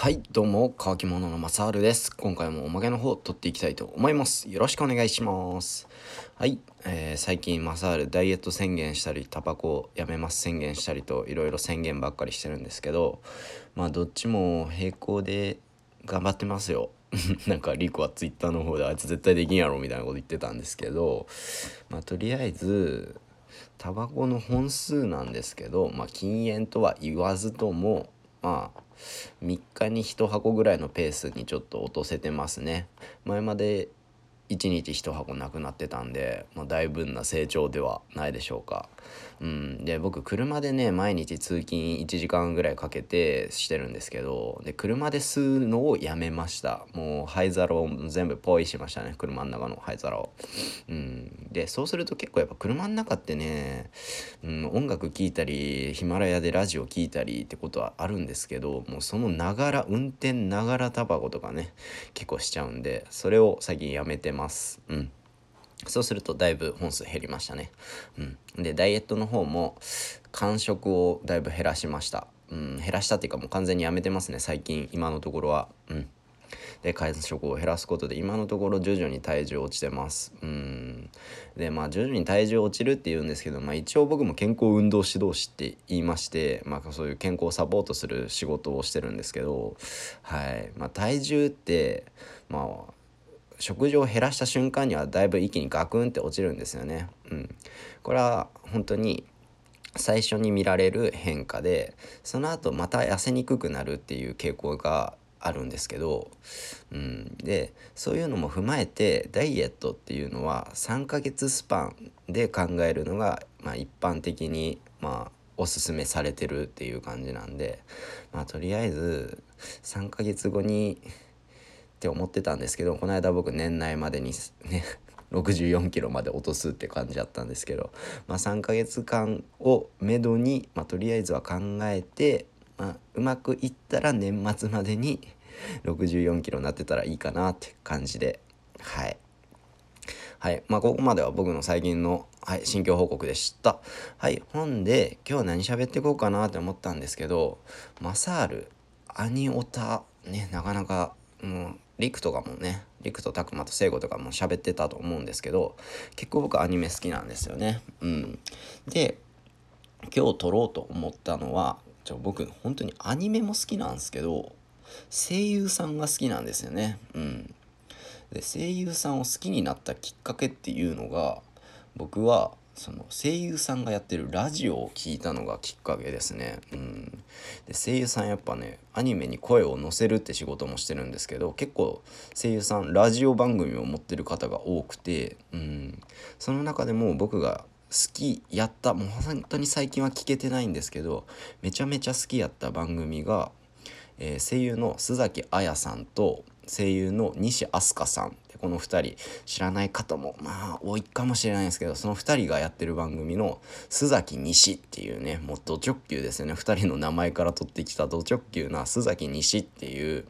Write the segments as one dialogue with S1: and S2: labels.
S1: はいどうも乾き物のマサールです。今回もおまけの方取っていきたいと思います。よろしくお願いします。はい、えー、最近マサールダイエット宣言したりタバコをやめます宣言したりといろいろ宣言ばっかりしてるんですけどまあどっちも並行で頑張ってますよ。なんかリコはツイッターの方であいつ絶対できんやろみたいなこと言ってたんですけどまあとりあえずタバコの本数なんですけどまあ禁煙とは言わずともまあ3日に1箱ぐらいのペースにちょっと落とせてますね。前まで1日1箱なくなってたんで、まあ、だいぶな成長ではないでしょうか。うん、で僕車でね毎日通勤1時間ぐらいかけてしてるんですけどで車で吸うのをやめました。もう灰皿を全部ポイしましたね。車の中の灰皿を。うん、でそうすると結構やっぱ車の中ってね、うん、音楽聴いたりヒマラヤでラジオ聴いたりってことはあるんですけどもうそのながら運転ながらタバコとかね結構しちゃうんでそれを最近やめてます。うん。そうするとだいぶ本数減りましたね。うん。で、ダイエットの方も間食をだいぶ減らしました。うん、減らしたっていうかもう完全にやめてますね、最近、今のところは。うん。で間食を減らすことで今のところ徐々に体重落ちてますうんでまあ徐々に体重落ちるって言うんですけど、まあ、一応僕も健康運動指導士って言いまして、まあ、そういう健康をサポートする仕事をしてるんですけどはいまあ体重ってまあ食事を減らした瞬間にはだいぶ一気にガクンって落ちるんですよね。うん、これは本当に最初に見られる変化でその後また痩せにくくなるっていう傾向があるんですけど、うん、でそういうのも踏まえてダイエットっていうのは3ヶ月スパンで考えるのが、まあ、一般的に、まあ、おすすめされてるっていう感じなんで、まあ、とりあえず3ヶ月後にって思ってたんですけどこの間僕年内までにね64キロまで落とすって感じだったんですけど、まあ、3ヶ月間をめどに、まあ、とりあえずは考えて、まあ、うまくいったら年末までに64キロになってたらいいかなって感じではい。はい。まあここまでは僕の最近の、はい、心境報告でした。はい。本で今日は何喋っていこうかなって思ったんですけどマサールアニオタねなかなかもうリクとかもねリクとタクマと聖子とかも喋ってたと思うんですけど結構僕アニメ好きなんですよね。うん、で今日撮ろうと思ったのはちょ僕本当にアニメも好きなんですけど声優さんが好きなんですよね。うん、で声優さんを好きになったきっかけっていうのが僕はその声優さんがやってるラジオを聞いたのがきっかけですね。うん、で声優さんやっぱねアニメに声を載せるって仕事もしてるんですけど結構声優さんラジオ番組を持ってる方が多くて、うん、その中でも僕が好きやった。もう本当に最近は聞けてないんですけどめちゃめちゃ好きやった番組が、えー、声優の須崎彩さんと声優の西飛鳥さんこの2人知らない方もまあ多いかもしれないんですけどその2人がやってる番組の須崎西っていうねもうド直球ですよね。2人の名前から取ってきたド直球な須崎西っていう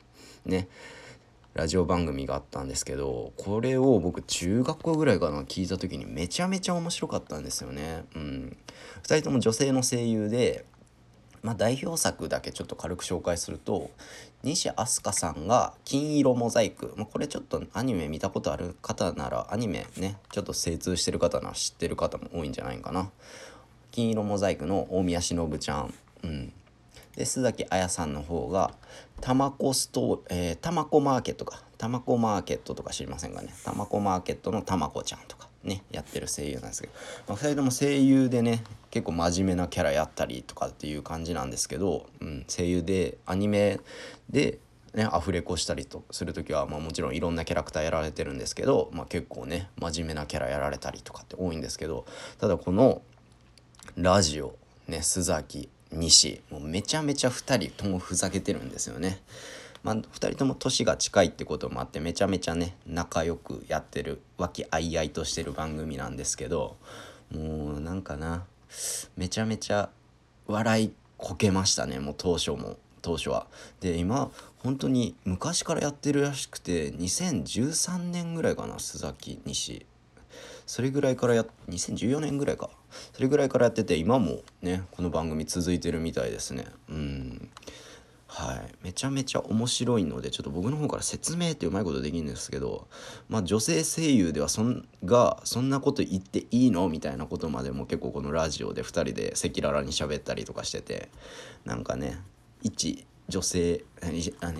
S1: ねラジオ番組があったんですけどこれを僕中学校ぐらいかな聞いた時にめちゃめちゃ面白かったんですよね。うん、2人とも女性の声優でまあ、代表作だけちょっと軽く紹介すると西飛鳥さんが「金色モザイク」まあ、これちょっとアニメ見たことある方ならアニメねちょっと精通してる方なら知ってる方も多いんじゃないかな。金色モザイクの大宮しのぶちゃん、うん、で須崎彩さんの方が「たまこストえー、たまこマーケットか」「たまこマーケット」とか知りませんかね「たまこマーケット」のたまこちゃんとかねやってる声優なんですけど、まあ、2人とも声優でね結構真面目なキャラやったりとかっていう感じなんですけど、うん、声優でアニメでね、アフレコしたりとする時は、まあ、もちろんいろんなキャラクターやられてるんですけど、まあ、結構ね真面目なキャラやられたりとかって多いんですけどただこのラジオね須崎西もうめちゃめちゃ2人ともふざけてるんですよね。まあ、2人とも年が近いってこともあってめちゃめちゃね仲良くやってる和気あいあいとしてる番組なんですけどもうなんかなめちゃめちゃ笑いこけましたねもう当初も当初は。で今本当に昔からやってるらしくて2013年ぐらいかな須崎西それぐらいからや2014年ぐらいか。それぐらいからやってて今もねこの番組続いてるみたいですね。うん。はい。めちゃめちゃ面白いのでちょっと僕の方から説明ってうまいことできるんですけどまあ女性声優ではそんがそんなこと言っていいの？みたいなことまでも結構このラジオで2人で赤裸々に喋ったりとかしててなんかね一女性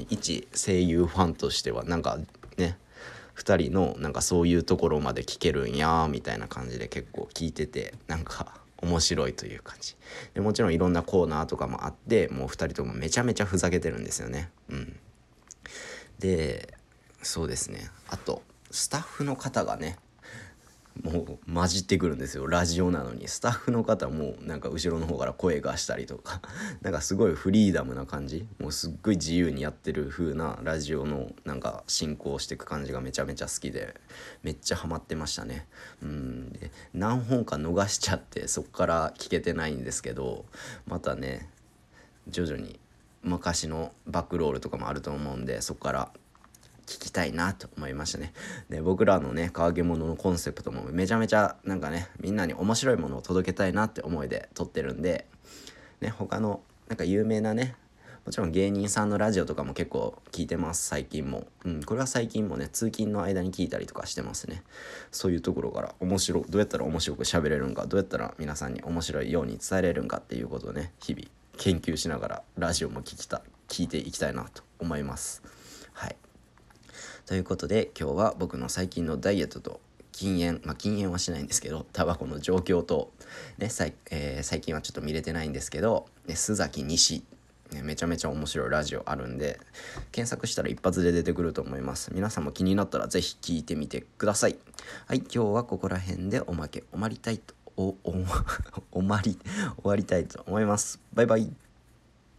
S1: 一声優ファンとしてはなんかね2人のなんかそういうところまで聞けるんやみたいな感じで結構聞いててなんか面白いという感じでもちろんいろんなコーナーとかもあってもう2人ともめちゃめちゃふざけてるんですよねうんでそうですねあとスタッフの方がねもう混じってくるんですよ。ラジオなのに。スタッフの方もなんか後ろの方から声がしたりとか。なんかすごいフリーダムな感じ。もうすっごい自由にやってる風なラジオのなんか進行していく感じがめちゃめちゃ好きで。めっちゃハマってましたね。うん。で何本か逃しちゃってそっから聞けてないんですけどまたね徐々に昔のバックロールとかもあると思うんでそこから聞きたいなと思いましたね。で僕らのね川揚げ物のコンセプトもめちゃめちゃなんかねみんなに面白いものを届けたいなって思いで撮ってるんで、ね、他のなんか有名なねもちろん芸人さんのラジオとかも結構聞いてます最近も、うん、これは最近もね通勤の間に聞いたりとかしてますね。そういうところから面白どうやったら面白く喋れるんかどうやったら皆さんに面白いように伝えれるんかっていうことをね日々研究しながらラジオも聞きた聞いていきたいなと思います。はい。ということで今日は僕の最近のダイエットと禁煙まあ禁煙はしないんですけどタバコの状況と、ねさいえー、最近はちょっと見れてないんですけど、ね、須崎西ね、めちゃめちゃ面白いラジオあるんで検索したら一発で出てくると思います。皆さんも気になったら是非聞いてみてください。はい今日はここら辺でおまけおまりたいとおお おまり 終わりたいと思います。バイバイ。